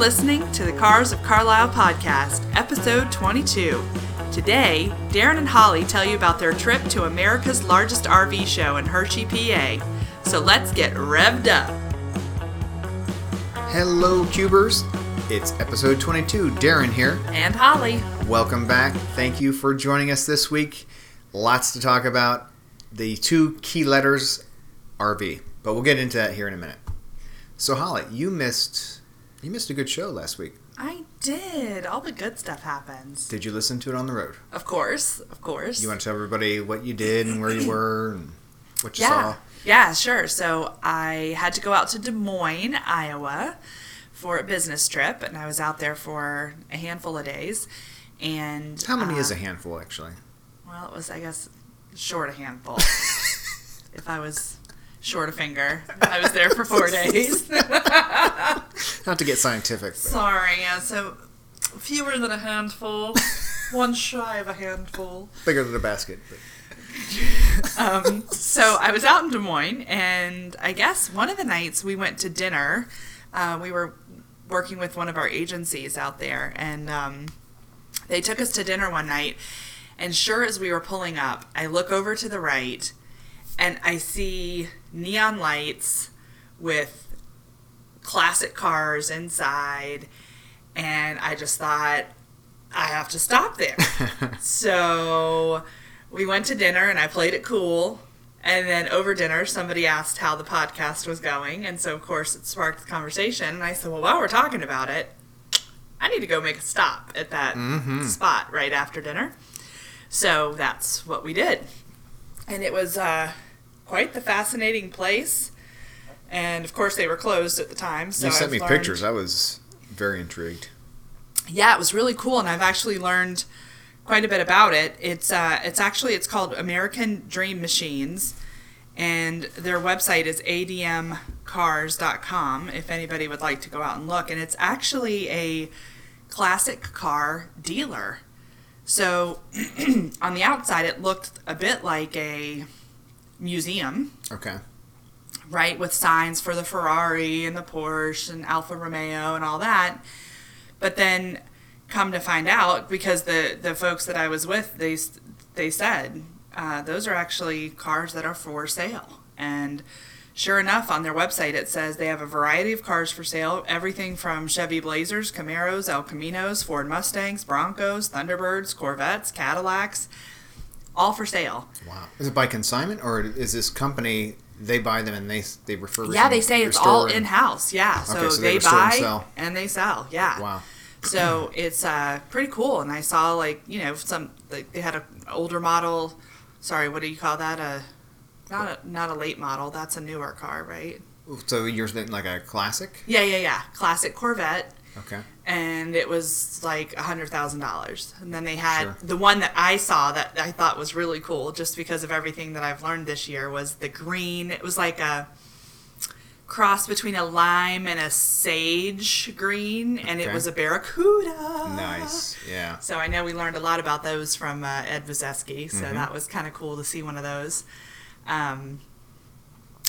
listening to the Cars of Carlisle podcast, episode 22. Today, Darren and Holly tell you about their trip to America's largest RV show in Hershey, PA. So let's get revved up. Hello, Cubers. It's episode 22. Darren here. And Holly. Welcome back. Thank you for joining us this week. Lots to talk about. The two key letters RV, but we'll get into that here in a minute. So, Holly, you missed you missed a good show last week. I did. All the good stuff happens. Did you listen to it on the road? Of course, of course. You want to tell everybody what you did and where you were and what you yeah. saw? Yeah, sure. So I had to go out to Des Moines, Iowa for a business trip, and I was out there for a handful of days. And How many uh, is a handful, actually? Well, it was, I guess, short a handful. if I was short a finger, I was there for four days. Not to get scientific, but Sorry, yeah, so fewer than a handful, one shy of a handful. bigger than a basket. But Um, so I was out in Des Moines, and I guess one of the nights we went to dinner. Uh, we were working with one of our agencies out there, and um, they took us to dinner one night. And sure as we were pulling up, I look over to the right, and I see neon lights with classic cars inside, and I just thought, I have to stop there. So we went to dinner and I played it cool. And then over dinner, somebody asked how the podcast was going. And so, of course, it sparked the conversation. And I said, Well, while we're talking about it, I need to go make a stop at that spot right after dinner. So that's what we did. And it was uh, quite the fascinating place. And of course, they were closed at the time. So you sent I've me learned- pictures. I was very intrigued. yeah, it was really cool, and I've actually learned quite a bit about it. It's uh, it's actually it's called American Dream Machines, and their website is admcars.com. If anybody would like to go out and look, and it's actually a classic car dealer. So on the outside, it looked a bit like a museum Okay. Right, with signs for the Ferrari and the Porsche and Alfa Romeo and all that. But then come to find out, because the, the folks that I was with, they, they said, uh, those are actually cars that are for sale. And sure enough, on their website, it says they have a variety of cars for sale everything from Chevy Blazers, Camaros, El Caminos, Ford Mustangs, Broncos, Thunderbirds, Corvettes, Cadillacs, all for sale. Wow. Is it by consignment or is this company they buy them and they they refurbish? Yeah, they say it's all in house. Yeah, so, Okay, so they they, and buy sell. and they sell. Yeah. Wow. So it's uh, pretty cool, and I saw like you know some like they had an older model. Sorry, what do you call that? A not a not a late model. That's a newer car, right? So you're like a classic? Yeah, yeah, yeah. Classic Corvette, Okay. And it was like a hundred thousand dollars. And then they had Sure. the one that I saw that I thought was really cool, just because of everything that I've learned this year, was the green. It was like a cross between a lime and a sage green, and it was a Barracuda. Nice. Yeah. So I know we learned a lot about those from uh, Ed Vazeski, so Mm-hmm. that was kind of cool to see one of those. Um,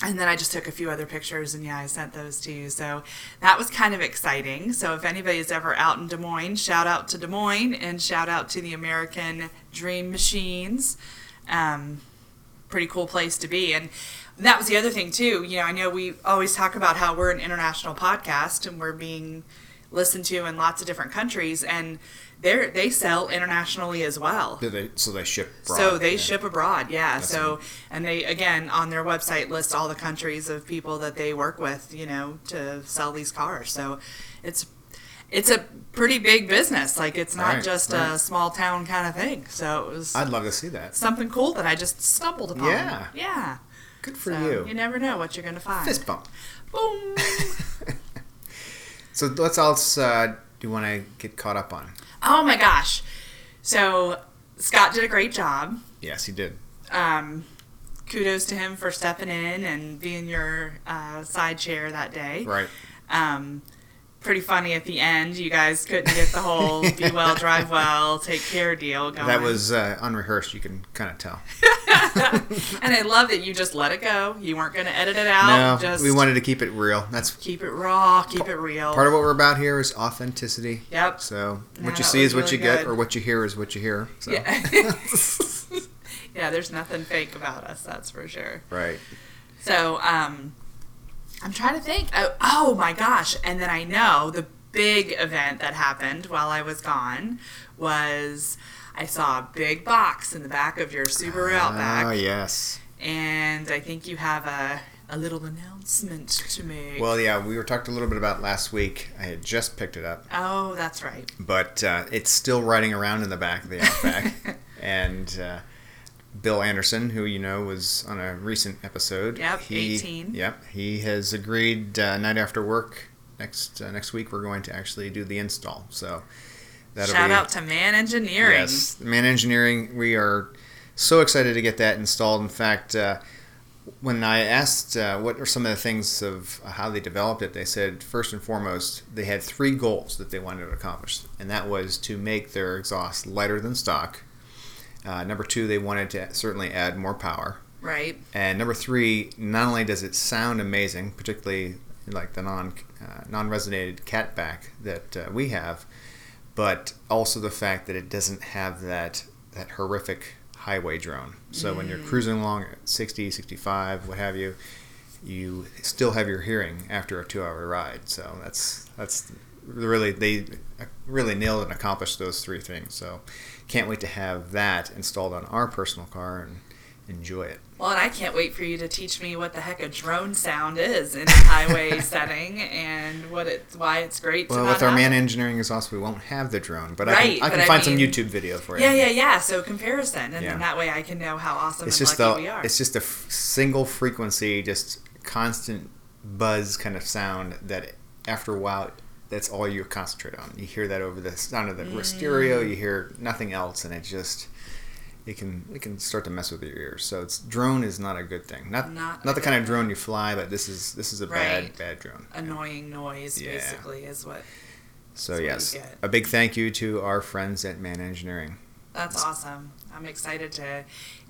and then I just took a few other pictures, and yeah, I sent those to you. So that was kind of exciting. So if anybody's ever out in Des Moines, shout out to Des Moines and shout out to the American Dream Machines. Um, pretty cool place to be. And that was the other thing too. You know, I know we always talk about how we're an international podcast and we're being listened to in lots of different countries, and they they sell internationally as well. They, so they ship. Abroad. So they yeah. ship abroad, yeah. That's so and they again on their website list all the countries of people that they work with, you know, to sell these cars. So it's it's a pretty big business. Like it's not Right, just right. a small town kind of thing. So it was I'd love to see that. something cool that I just stumbled upon. Yeah. Yeah. Good for So you. You never know what you're gonna find. Fist bump. Boom. So let's else uh, do you want to get caught up on? oh my gosh. So Scott did a great job. Yes, he did. Um, kudos to him for stepping in and being your uh, side chair that day. Right. Um, pretty funny at the end. You guys couldn't get the whole "be well, drive well, take care" deal going. That was uh, unrehearsed. You can kind of tell. and I love that you just let it go. You weren't going to edit it out. no, just we wanted to keep it real. That's keep it raw, keep it real. part of what we're about here is authenticity. Yep. So what you see is what you really get, or what you hear is what you hear. So. Yeah. yeah, there's nothing fake about us, that's for sure. Right. So, um, I'm trying to think. Oh, oh my gosh. And then I know the big event that happened while I was gone was I saw a big box in the back of your Subaru Outback. Ah, yes. And I think you have a, a little announcement to make. Well, yeah, we were talked a little bit about last week. I had just picked it up, oh, that's right. but uh, it's still riding around in the back of the Outback. and uh, Bill Anderson, who you know was on a recent episode, Yep, he, 18. Yep, he has agreed. Uh, night after work next uh, next week, we're going to actually do the install. So that'll Shout be out to Man Engineering. Yes, Man Engineering. We are so excited to get that installed. In fact, uh, when I asked uh, what are some of the things of how they developed it, they said first and foremost they had three goals that they wanted to accomplish, and that was to make their exhaust lighter than stock. Uh, number two, they wanted to certainly add more power. Right. And number three, not only does it sound amazing, particularly like the non uh, non resonated catback that uh, we have, but also the fact that it doesn't have that that horrific highway drone. So when you're mm. cruising along at 60, 65, what have you, you still have your hearing after a two-hour ride. So that's that's really they uh, really nailed and accomplished those three things. So can't wait to have that installed on our personal car and enjoy it. Well, and I can't wait for you to teach me what the heck a drone sound is in a highway setting and what it why it's great to Well, with our man it. engineering exhaust, we won't have the drone, but I can, I can I find some YouTube video for you. Yeah, yeah, yeah. So comparison, and Yeah. then that way I can know how awesome It's just the we are. it's just a f- single frequency, just constant buzz kind of sound that after a while, that's all you concentrate on. You hear that over the sound of the Mm. stereo. You hear nothing else, and it just it can it can start to mess with your ears. So it's drone is not a good thing. Not Not not, the kind of drone you fly, but this is this is a Right. bad bad drone. Annoying noise, Yeah. basically, is what. So what yes, get. a big thank you to our friends at Man Engineering. That's awesome. I'm excited to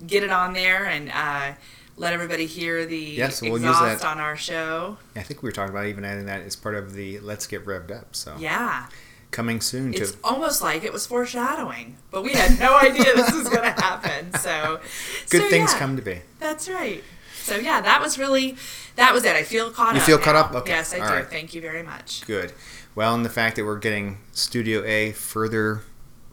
get it on there and uh, let everybody hear the Yes, we'll use exhaust that. on our show. I think we were talking about even adding that as part of the Let's Get Revved Up. So Yeah, coming soon it's to almost like it was foreshadowing, but we had no idea this was going to happen. So good so, things yeah. come to be. That's right. So yeah, that was really that was it. I feel caught You up. feel caught up? Okay. Yes, I All do. right. Thank you very much. Good. Well, and the fact that we're getting Studio A further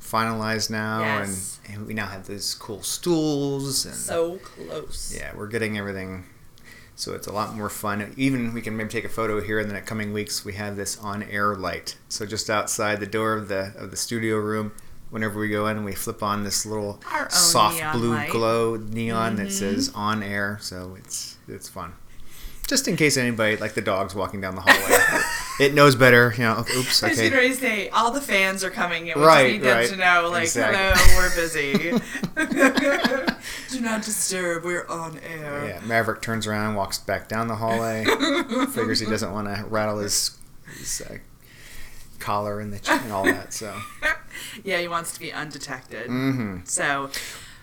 finalized now, Yes. and, and we now have these cool stools, and So close. yeah, we're getting everything. So it's a lot more fun. Even we can maybe take a photo here in the coming weeks. We have this on-air light. So just outside the door of the of the studio room, whenever we go in, we flip on this little soft blue light. glow neon that Mhm. says on air. So it's it's fun. Just in case anybody, like the dogs walking down the hallway, it knows better. You know, okay, oops, I was okay. getting ready to say all the fans are coming and we Right, just need right. them to know like Exactly. hello we're busy. Do not disturb. We're on air. Yeah, Maverick turns around, walks back down the hallway, figures he doesn't want to rattle his, his uh, collar and, the, ch- and all that. So, Yeah, he wants to be undetected. hmm So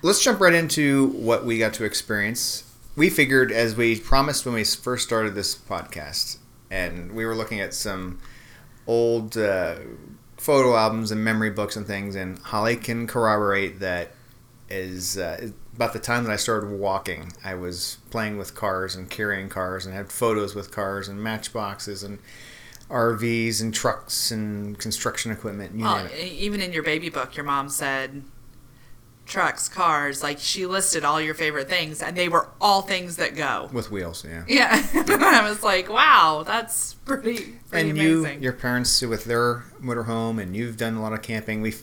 let's jump right into what we got to experience. We figured, as we promised when we first started this podcast, and we were looking at some old uh, photo albums and memory books and things, and Holly can corroborate that is uh, about the time that I started walking, I was playing with cars and carrying cars and had photos with cars and matchboxes and RVs and trucks and construction equipment. You well, even in your baby book, your mom said trucks, cars. Like she listed all your favorite things, and they were all things that go. With wheels, yeah. Yeah, I was like, wow, that's pretty, pretty and you, amazing. your parents with their motorhome, and you've done a lot of camping. We,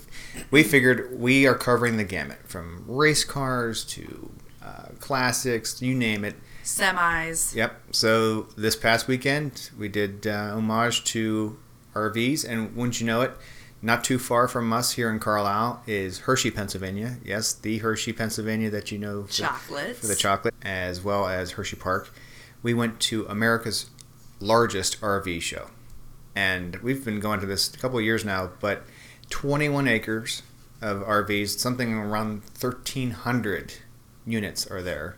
we figured we are covering the gamut from race cars to uh, classics, you name it. Semis. Yep. So this past weekend, we did uh, homage to RVs, and wouldn't you know it, not too far from us here in Carlisle is Hershey, Pennsylvania. Yes, the Hershey, Pennsylvania that you know for, for the chocolate, as well as Hershey Park. We went to America's largest RV show, and we've been going to this a couple of years now. But 21 acres of RVs, something around 1,300 units are there.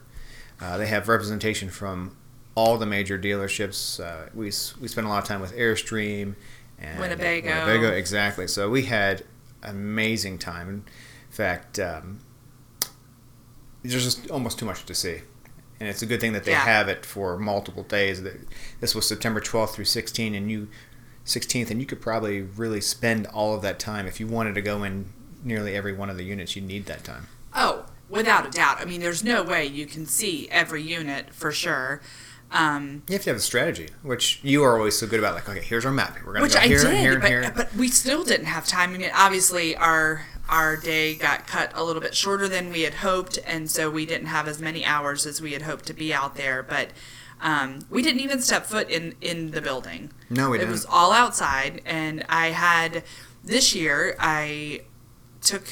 Uh, they have representation from all the major dealerships. Uh, we we spent a lot of time with Airstream and Winnebago. Winnebago, exactly. So we had amazing time. In fact, um, there's just almost too much to see. And it's a good thing that they Yeah. have it for multiple days. This was September 12th through 16, and you 16th, and you could probably really spend all of that time if you wanted to go in nearly every one of the units. You need that time. Oh, without a doubt. I mean, there's no way you can see every unit for sure. Um, You have to have a strategy, which you are always so good about. Like, okay, here's our map. We're gonna which go I here did, and here and but, here. but we still didn't have time. I mean, obviously our our day got cut a little bit shorter than we had hoped, and so we didn't have as many hours as we had hoped to be out there. But um, we didn't even step foot in in the building. no, we it didn't. It was all outside, and I had this year I took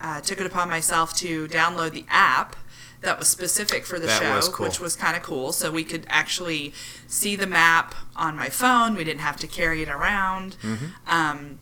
uh, took it upon myself to download the app that was specific for the That show, was cool. which was kind of cool. So we could actually see the map on my phone. We didn't have to carry it around. Mm-hmm. Um,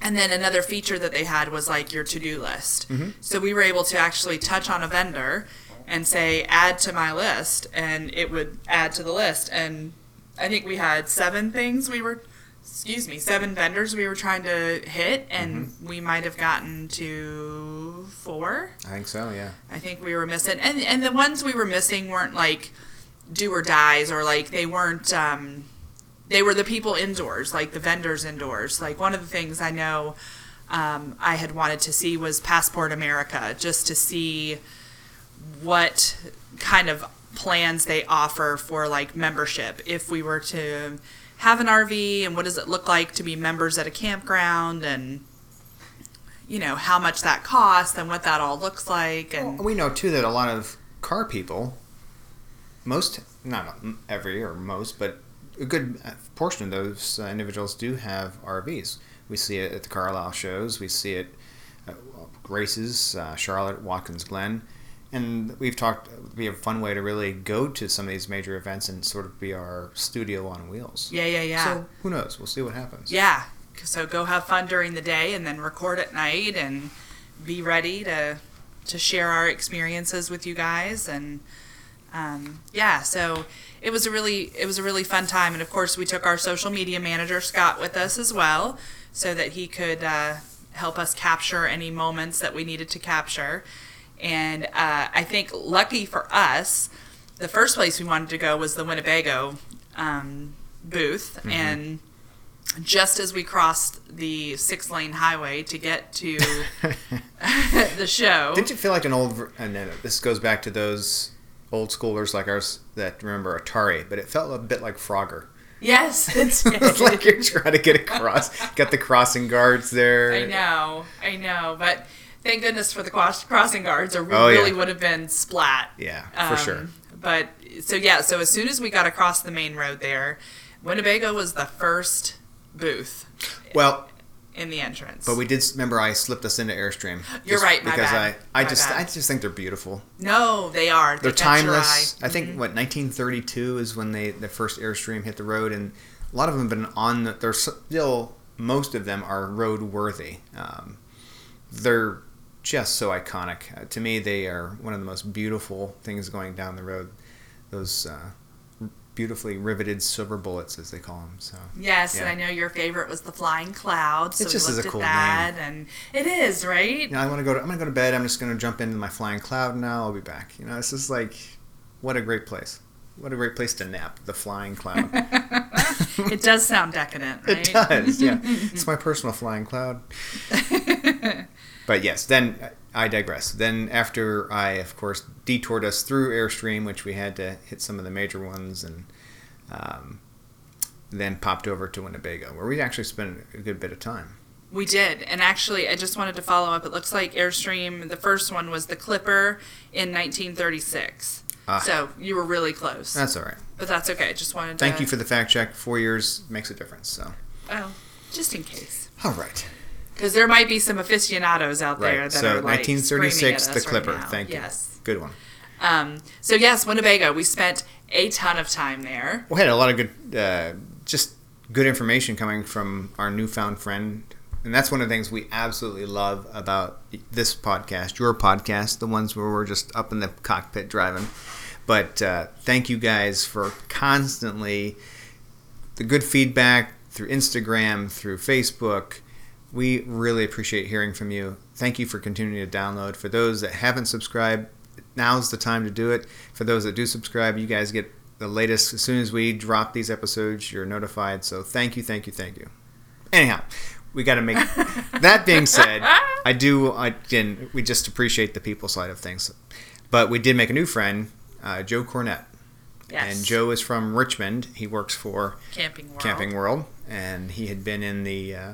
and then another feature that they had was like your to do list. Mm-hmm. So we were able to actually touch on a vendor and say, add to my list, and it would add to the list. And I think we had seven things we were, excuse me, seven vendors we were trying to hit, and Mm-hmm. we might have gotten to four. I think so. Yeah. I think we were missing, and and the ones we were missing weren't like do or dies, or like they weren't. Um, they were the people indoors, like the vendors indoors. Like one of the things I know um, I had wanted to see was Passport America, just to see what kind of plans they offer for like membership. If we were to have an RV, and what does it look like to be members at a campground, and you know how much that costs, and what that all looks like, and We know too that a lot of car people, most not every or most, but a good portion of those uh, individuals do have RVs. We see it at the Carlisle shows. We see it at races, uh, Charlotte, Watkins Glen, and we've talked. be a fun way to really go to some of these major events and sort of be our studio on wheels. yeah, yeah, yeah. So who knows? We'll see what happens. Yeah. So go have fun during the day and then record at night and be ready to to share our experiences with you guys and um, yeah, so it was a really it was a really fun time and of course we took our social media manager Scott with us as well so that he could uh, help us capture any moments that we needed to capture. And uh, I think lucky for us, the first place we wanted to go was the Winnebago um, booth and just as we crossed the six lane highway to get to the show. Didn't you feel like an old? And then this goes back to those old schoolers like ours that remember Atari, but it felt a bit like Frogger. Yes, it's, it's like you're trying to get across, get the crossing guards there. I know, I know, but thank goodness for the cross- crossing guards, or we Oh, yeah. really would have been splat. Yeah, for Um, sure. But so yeah, so as soon as we got across the main road there, Winnebago was the first booth Well, in the entrance. but we did remember I slipped us into Airstream. You're right, my because bad, I, I my just, bad. I just think they're beautiful. no, they are. They They're timeless. I think what 1932 is when they the first Airstream hit the road, and a lot of them have been on. The, they're still most of them are road worthy. Um, they're just so iconic. Uh, to me, they are one of the most beautiful things going down the road. Those uh, beautifully riveted silver bullets, as they call them. So Yes, Yeah. and I know your favorite was the Flying Cloud. So It just we is a cool at that, and it is right. you know, I want to go. To, I'm going to go to bed. I'm just going to jump into my flying cloud now. I'll be back. You know, it's just like what a great place. What a great place to nap. The flying cloud. it does sound decadent, right? It does, yeah. it's my personal flying cloud. But yes, then I digress. Then after I, of course, detoured us through Airstream, which we had to hit some of the major ones, and um, then popped over to Winnebago, where we actually spent a good bit of time. We did, and actually, I just wanted to follow up. It looks like Airstream. The first one was the Clipper in 1936. Ah. So you were really close, That's all right. but that's okay. I just wanted to. Thank you for the fact check. Four years makes a difference. So, Oh, just in case, all right. Because there might be some aficionados out there Right. that So, are like 1936, the Clipper. Right. Thank you. Yes. Good one. Um, so yes, Winnebago. We spent a ton of time there. We had a lot of good, uh, just good information coming from our newfound friend and that's one of the things we absolutely love about this podcast, your podcast, the ones where we're just up in the cockpit driving. But uh, thank you guys for constantly the good feedback through Instagram, through Facebook. We really appreciate hearing from you. Thank you for continuing to download. For those that haven't subscribed, now's the time to do it. For those that do subscribe, you guys get the latest as soon as we drop these episodes. You're notified. So thank you, thank you, thank you. Anyhow, we got to make that being said. I do again. We just appreciate the people side of things, but we did make a new friend, uh, Joe Cornett. Yes. And Joe is from Richmond. He works for Camping World. Camping World, and he had been in the uh,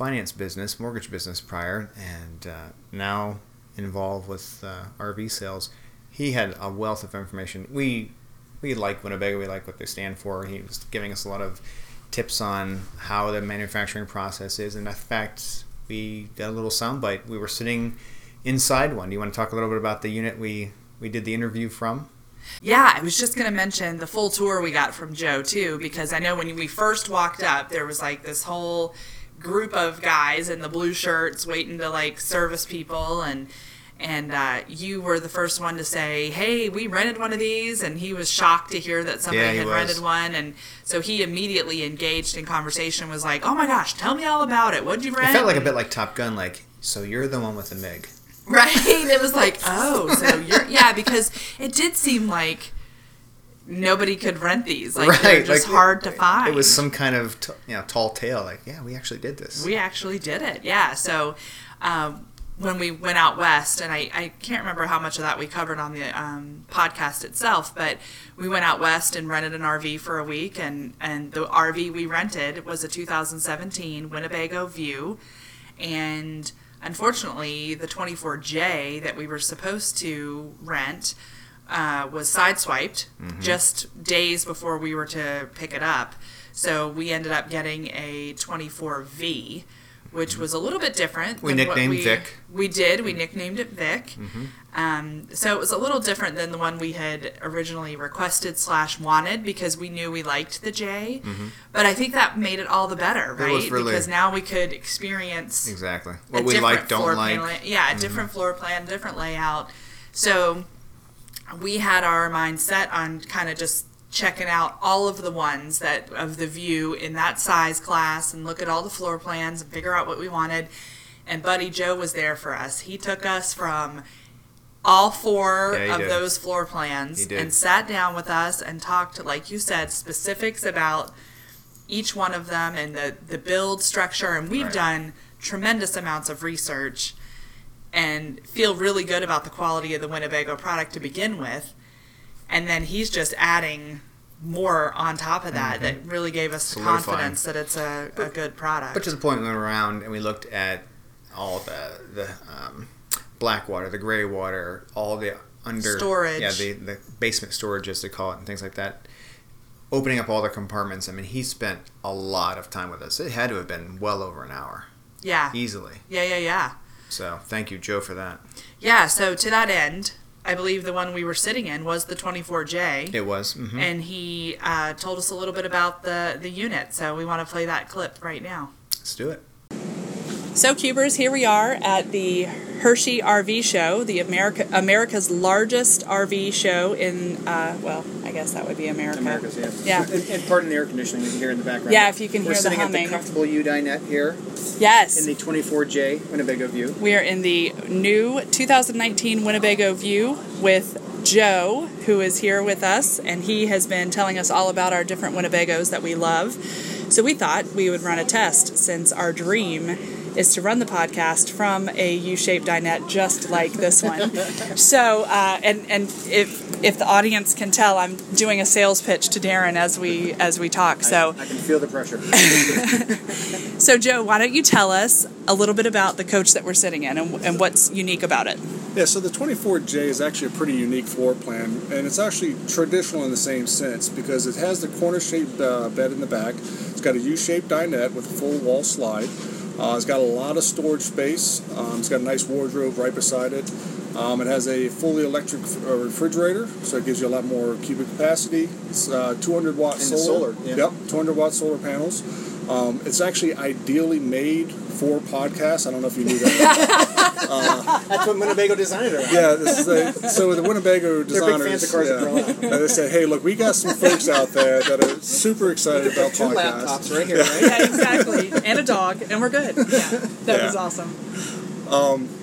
finance business, mortgage business prior, and uh, now involved with uh, RV sales. He had a wealth of information. We we like Winnebago. We like what they stand for. He was giving us a lot of tips on how the manufacturing process is. And in fact, we got a little soundbite. We were sitting inside one. Do you want to talk a little bit about the unit we we did the interview from? Yeah, I was just going to mention the full tour we got from Joe too, because I know when we first walked up, there was like this whole group of guys in the blue shirts waiting to like service people and and uh, you were the first one to say, "Hey, we rented one of these," and he was shocked to hear that somebody Yeah, he had was. rented one, and so he immediately engaged in conversation. Was like, "Oh my gosh, tell me all about it. What'd you rent?" It felt like a bit like Top Gun. Like, so you're the one with the MiG. Right. It was like, oh, so you're yeah, because it did seem like nobody could rent these. Like they're just like, hard to find. It was some kind of t- you know tall tale. Like, yeah, we actually did this. we actually did it. Yeah. So um, when we went out west, and I, I can't remember how much of that we covered on the um, podcast itself, but we went out west and rented an RV for a week, and and the RV we rented was a 2017 Winnebago View, and unfortunately the 24J that we were supposed to rent. Uh, was sideswiped just days before we were to pick it up. So we ended up getting a 24V, which was a little bit different. We than what nicknamed we, Vic. We did. We nicknamed it Vic. Mm-hmm. Um, so it was a little different than the one we had originally requested slash wanted because we knew we liked the J. But I think that made it all the better, Mm-hmm. Right? really- because now we could experience exactly what we like, don't like. Mm-hmm. plan- yeah, a different floor plan, different layout. So we had our mind set on kind of just checking out all of the ones that of the view in that size class and look at all the floor plans and figure out what we wanted. And Buddy Joe was there for us. He took us from all four Yeah, of did. those floor plans and sat down with us and talked, like you said, specifics about each one of them and the, the build structure. And we've Right. done tremendous amounts of research and feel really good about the quality of the Winnebago product to begin with. And then he's just adding more on top of that that really gave us Mm-hmm. Confidence that it's a, a good product. But to the point we went around and we looked at all the the um, black water, the gray water, all the under Storage. yeah, the the basement storage as they call it, and things like that. Opening up all the compartments. I mean, he spent a lot of time with us. It had to have been well over an hour, yeah. easily. Yeah, yeah, yeah. So thank you, Joe, for that. Yeah, so to that end, I believe the one we were sitting in was the 24J. It was. hmm And he uh, told us a little bit about the, the unit, so we want to play that clip right now. Let's do it. So, Cubers, here we are at the Hershey RV Show, the America America's largest RV show in, uh, well, I guess that would be America. America's, yeah. Yeah. And, and pardon the air conditioning you can hear in the background. Yeah, if you can We're hear the sitting humming. at the comfortable U dinette here Yes. in the 24J Winnebago View. We are in the new 2019 Winnebago View with Joe, who is here with us, and he has been telling us all about our different Winnebagos that we love. So we thought we would run a test since our dream is to run the podcast from a U-shaped dinette just like this one. so, uh, and and if if the audience can tell, I'm doing a sales pitch to Darren as we as we talk. So. I can feel the pressure. So, Joe, why don't you tell us a little bit about the coach that we're sitting in and, and what's unique about it? Yeah, so the 24J is actually a pretty unique floor plan, and it's actually traditional in the same sense because it has the corner shaped uh, bed in the back. It's got a U shaped dinette with a full wall slide. Uh, it's got a lot of storage space. Um, it's got a nice wardrobe right beside it. Um, it has a fully electric uh, refrigerator, so it gives you a lot more cubic capacity. It's uh, 200 watt And solar. solar, yeah. Yep, 200 watt solar panels. Um, it's actually ideally made for podcasts. I don't know if you knew that. That's what Winnebago designed it around. yeah, this is a, so the Winnebago They're big designers. fans of cars yeah, and they said, "Hey, look, we got some folks out there that are super excited about Two podcasts." laptops right here, right? Yeah, exactly. and a dog, and we're good. Yeah, that Yeah. was awesome.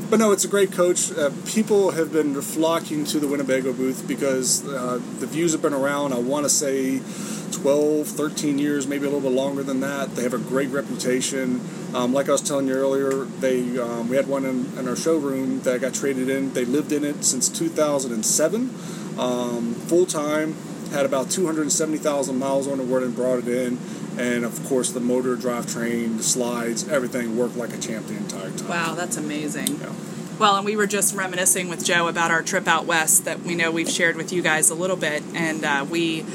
But no, it's a great coach. Uh, people have been flocking to the Winnebago booth because uh, the views have been around, I want to say 12, 13 years, maybe a little bit longer than that. They have a great reputation. Um, like I was telling you earlier, they um, we had one in, in our showroom that got traded in. They lived in it since 2007, um, full time. Had about 270,000 miles on it when it brought it in, and of course the motor, drivetrain, the slides, everything worked like a champ the entire time. Wow, that's amazing. Yeah. Well, and we were just reminiscing with Joe about our trip out west that we know we've shared with you guys a little bit, and uh, we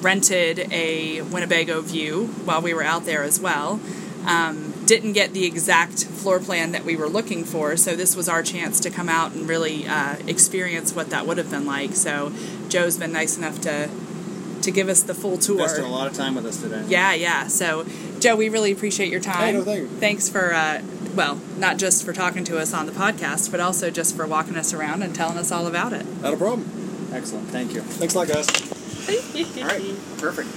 rented a Winnebago View while we were out there as well. Um, didn't get the exact floor plan that we were looking for, so this was our chance to come out and really uh, experience what that would have been like. So Joe's been nice enough to to give us the full tour. Invested a lot of time with us today. Yeah, yeah. So, Joe, we really appreciate your time. Hey, no, thank you. Thanks for, uh, well, not just for talking to us on the podcast, but also just for walking us around and telling us all about it. Not a problem. Excellent. Thank you. Thanks a lot, guys. All right. Perfect.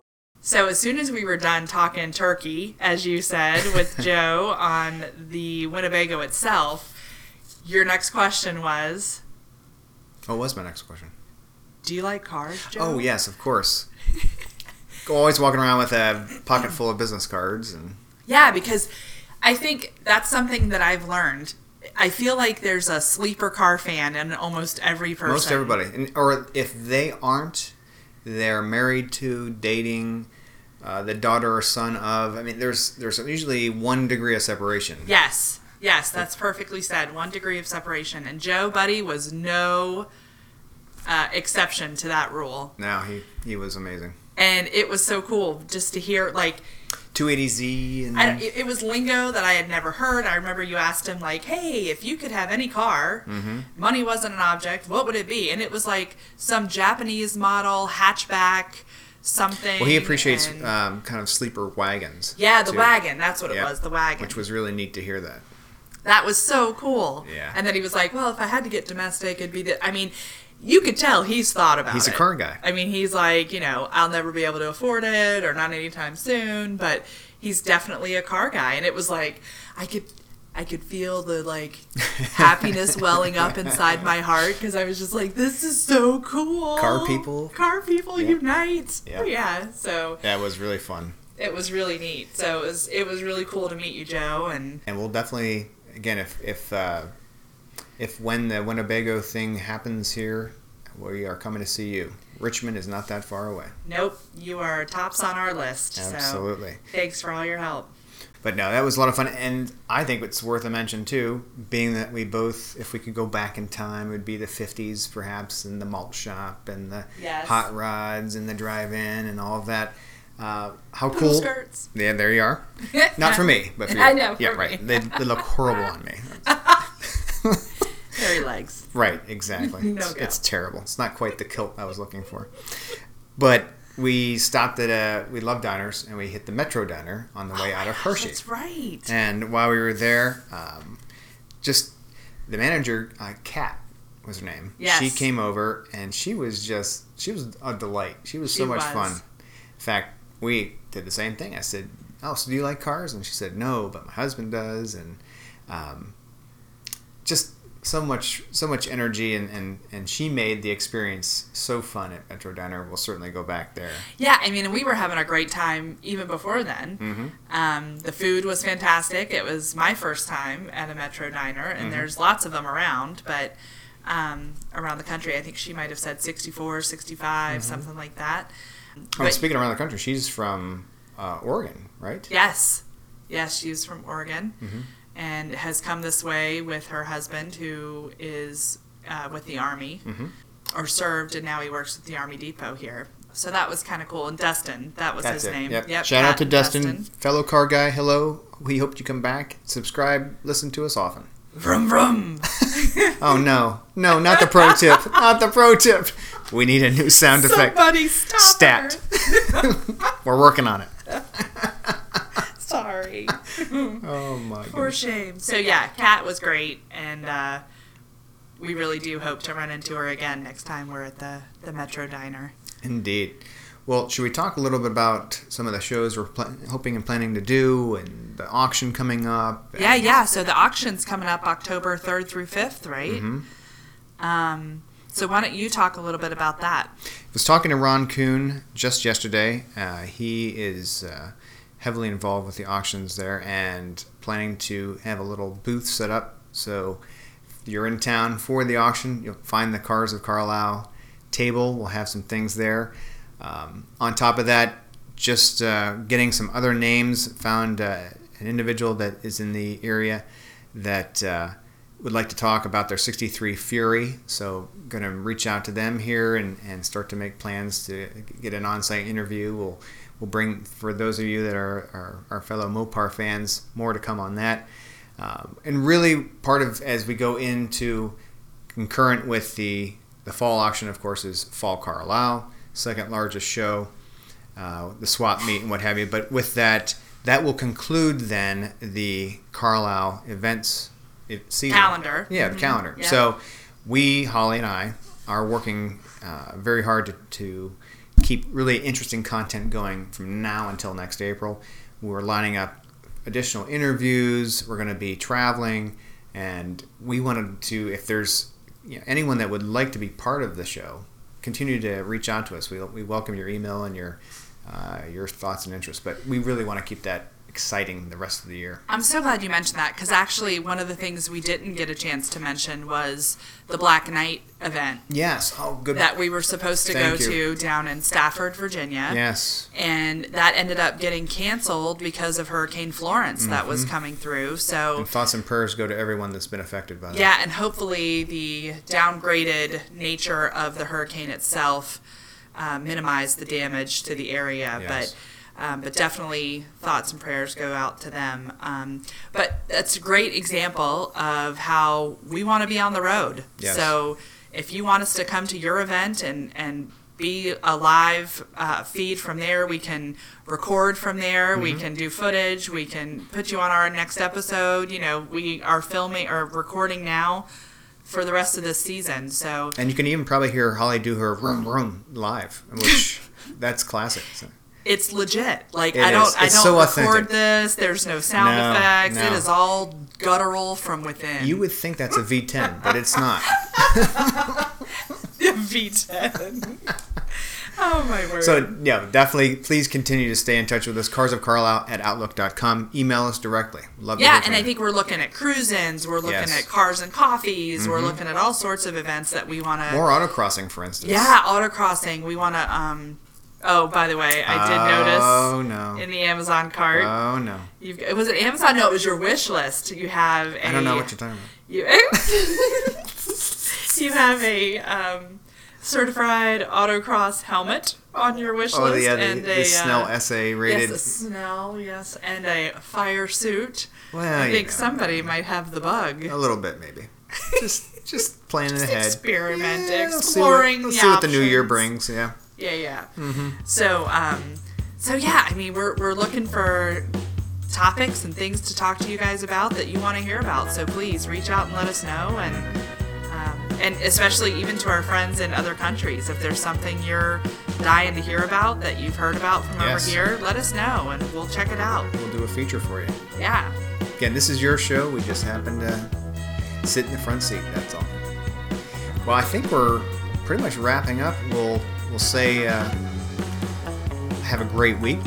So as soon as we were done talking turkey, as you said, with Joe on the Winnebago itself, your next question was, What was my next question? "Do you like cars, Joe?" Oh yes, of course. Always walking around with a pocket full of business cards and Yeah, because I think that's something that I've learned. I feel like there's a sleeper car fan in almost every person. most everybody. Or if they aren't, they're married to, dating, uh, the daughter or son of. I mean, there's there's usually one degree of separation. Yes, yes, that's perfectly said. One degree of separation, and Joe Buddy was no uh, exception to that rule. No, he he was amazing. And it was so cool just to hear like 280Z and I, it, was lingo that I had never heard. I remember you asked him like, "Hey, if you could have any car, Mm-hmm. money wasn't an object, what would it be?" And it was like some Japanese model hatchback, something. well, he appreciates and- um, kind of sleeper wagons. yeah, the too. wagon. That's what it was. The wagon. which was really neat to hear that. That was so cool. Yeah. And then he was like, "Well, if I had to get domestic, it'd be the." I mean, you could tell he's thought about He's a it. car guy. I mean, he's like, you know, I'll never be able to afford it, or not anytime soon. But he's definitely a car guy, and it was like I could. I could feel the like happiness welling up inside my heart because I was just like, "This is so cool." Car people. car people Yeah. unite. Yeah. yeah. So That was really fun. it was really neat. So it was it was really cool to meet you, Joe, and and we'll definitely again if if uh, if when the Winnebago thing happens here, we are coming to see you. Richmond is not that far away. Nope, you are tops on our list. Absolutely. So thanks for all your help. But no, that was a lot of fun, and I think it's worth a mention too, being that we both, if we could go back in time, it would be the '50s perhaps, and the malt shop, and the Yes. hot rods, and the drive-in, and all of that. Uh, how Poodle cool! skirts. Yeah, there you are. Not for me, but for you. I know, Yeah, for right. me. They, they look horrible on me. Hairy legs. Right, exactly. No it's, it's terrible. It's not quite the kilt I was looking for. But we stopped at a we love diners and we hit the Metro Diner on the way out of Hershey. That's right. And while we were there, um, just the manager, uh, Kat was her name. Yes. She came over and she was just she was a delight. She was so She much was. fun. In fact, we did the same thing. I said, "Oh, so do you like cars?" And she said, "No, but my husband does." And um, just so much so much energy and, and, and she made the experience so fun at Metro Diner. We'll certainly go back there. yeah, I mean, we were having a great time even before then. Mm-hmm. Um, the food was fantastic. It was my first time at a Metro Diner, and Mm-hmm. there's lots of them around, but um, around the country, I think she might have said 64, 65, something like that. Oh, But- speaking around the country, she's from uh, Oregon, right? Yes. Yes, she's from Oregon Mm-hmm. And has come this way with her husband, who is uh, with the Army Mm-hmm. or served, and now he works at the Army Depot here. So that was kind of cool. And Dustin, that was That's his it. name. Yep. Shout Pat out to and Dustin, fellow car guy. Hello. We hope you come back. Subscribe. Listen to us often. Vroom vroom. Oh no, no, not the pro tip. Not the pro tip. We need a new sound effect. Somebody stop Stat. her. We're working on it. Sorry. oh my God. For goodness. shame. So yeah, Kat was great, and uh, we really do hope to run into her again next time we're at the the Metro Diner. Indeed. Well, should we talk a little bit about some of the shows we're pl- hoping and planning to do, and the auction coming up? Yeah, yeah. So the auction's coming up October third through fifth, right? Mhm. Um, so why don't you talk a little bit about that? I was talking to Ron Kuhn just yesterday. Uh, he is uh, heavily involved with the auctions there and planning to have a little booth set up. So if you're in town for the auction, you'll find the Cars of Carlisle table. We'll have some things there. Um, on top of that, just uh, getting some other names. Found uh, an individual that is in the area that uh, would like to talk about their 63 Fury. So, going to reach out to them here and, and start to make plans to get an on site interview. We'll, we'll bring, for those of you that are, are our fellow Mopar fans, more to come on that. Um, and really, part of as we go into concurrent with the, the fall auction, of course, is Fall Carlisle, second largest show, uh, the swap meet and what have you. But with that, that will conclude then the Carlisle events season. Calendar. Yeah, the calendar. Yeah. So we, Holly and I, are working uh, very hard to, to keep really interesting content going from now until next April. We're lining up additional interviews. We're going to be traveling, and we wanted to, if there's you know, anyone that would like to be part of the show, continue to reach out to us. We, we welcome your email and your uh, your thoughts and interests, but we really want to keep that exciting the rest of the year. I'm so glad you mentioned that because actually one of the things we didn't get a chance to mention was the Black Knight event Yes. Oh, good. that we were supposed to Thank go you. to down in Stafford, Virginia. yes. And that ended up getting canceled because of Hurricane Florence that was Mm-hmm. coming through. So And thoughts and prayers go to everyone that's been affected by that. Yeah, and hopefully the downgraded nature of the hurricane itself uh, minimized the damage to the area. Yes. But um, but definitely thoughts and prayers go out to them. Um, but that's a great example of how we want to be on the road. Yes. So if you want us to come to your event and and be a live uh, feed from there. We can record from there. We Mm-hmm. can do footage. We can put you on our next episode. You know, we are filming or recording now for the rest of this season. So And you can even probably hear Holly do her room room live, which that's classic. So. It's legit. Like It I don't, is. I don't so record authentic. this. There's no sound No, effects. It no. is all guttural from within. You would think that's a V10, but it's not. V10. oh my word. So yeah, definitely. Please continue to stay in touch with us. Cars of Carlisle at outlook.com. Email us directly. Love to Yeah, hear from and I think we're looking at cruise-ins. We're looking Yes. Mm-hmm. at cars and coffees. We're looking at all sorts of events that we want to. more autocrossing, for instance. Yeah, autocrossing. We want to. Um, oh, by the way, I did notice Oh no. in the Amazon cart. Oh no. You've, was it Amazon? No, it was your wish list. You have. A, I don't know what you're talking about. You, you have a um, certified autocross helmet on your wish Oh list, yeah, the, and the a Snell uh, SA yes, rated. a Snell, yes, and a fire suit. well, I think know, somebody might have the bug. a little bit maybe. Just just planning ahead. Experiment, Yeah, let's see what- exploring. Let's the see what the new year brings. Yeah. Yeah, yeah. Mm-hmm. So, um, so yeah, I mean, we're we're looking for topics and things to talk to you guys about that you want to hear about. So please reach out and let us know, and um, and especially even to our friends in other countries, if there's something you're dying to hear about that you've heard about from Yes. over here, let us know, and we'll check it out. We'll do a feature for you. Yeah. Again, this is your show. We just happen to sit in the front seat. That's all. Well, I think we're pretty much wrapping up. We'll we'll say uh, have a great week.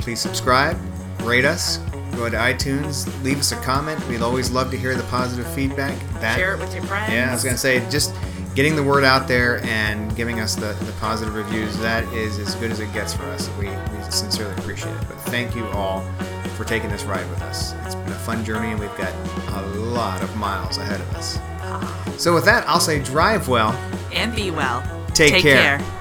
Please subscribe, rate us, go to iTunes, leave us a comment. We'd always love to hear the positive feedback. That Share it with your friends. yeah, I was gonna say just getting the word out there and giving us the, the positive reviews. That is as good as it gets for us. We, we sincerely appreciate it. But thank you all for taking this ride with us. It's been a fun journey, and we've got a lot of miles ahead of us. So with that, I'll say drive well. and be well. Take care. care.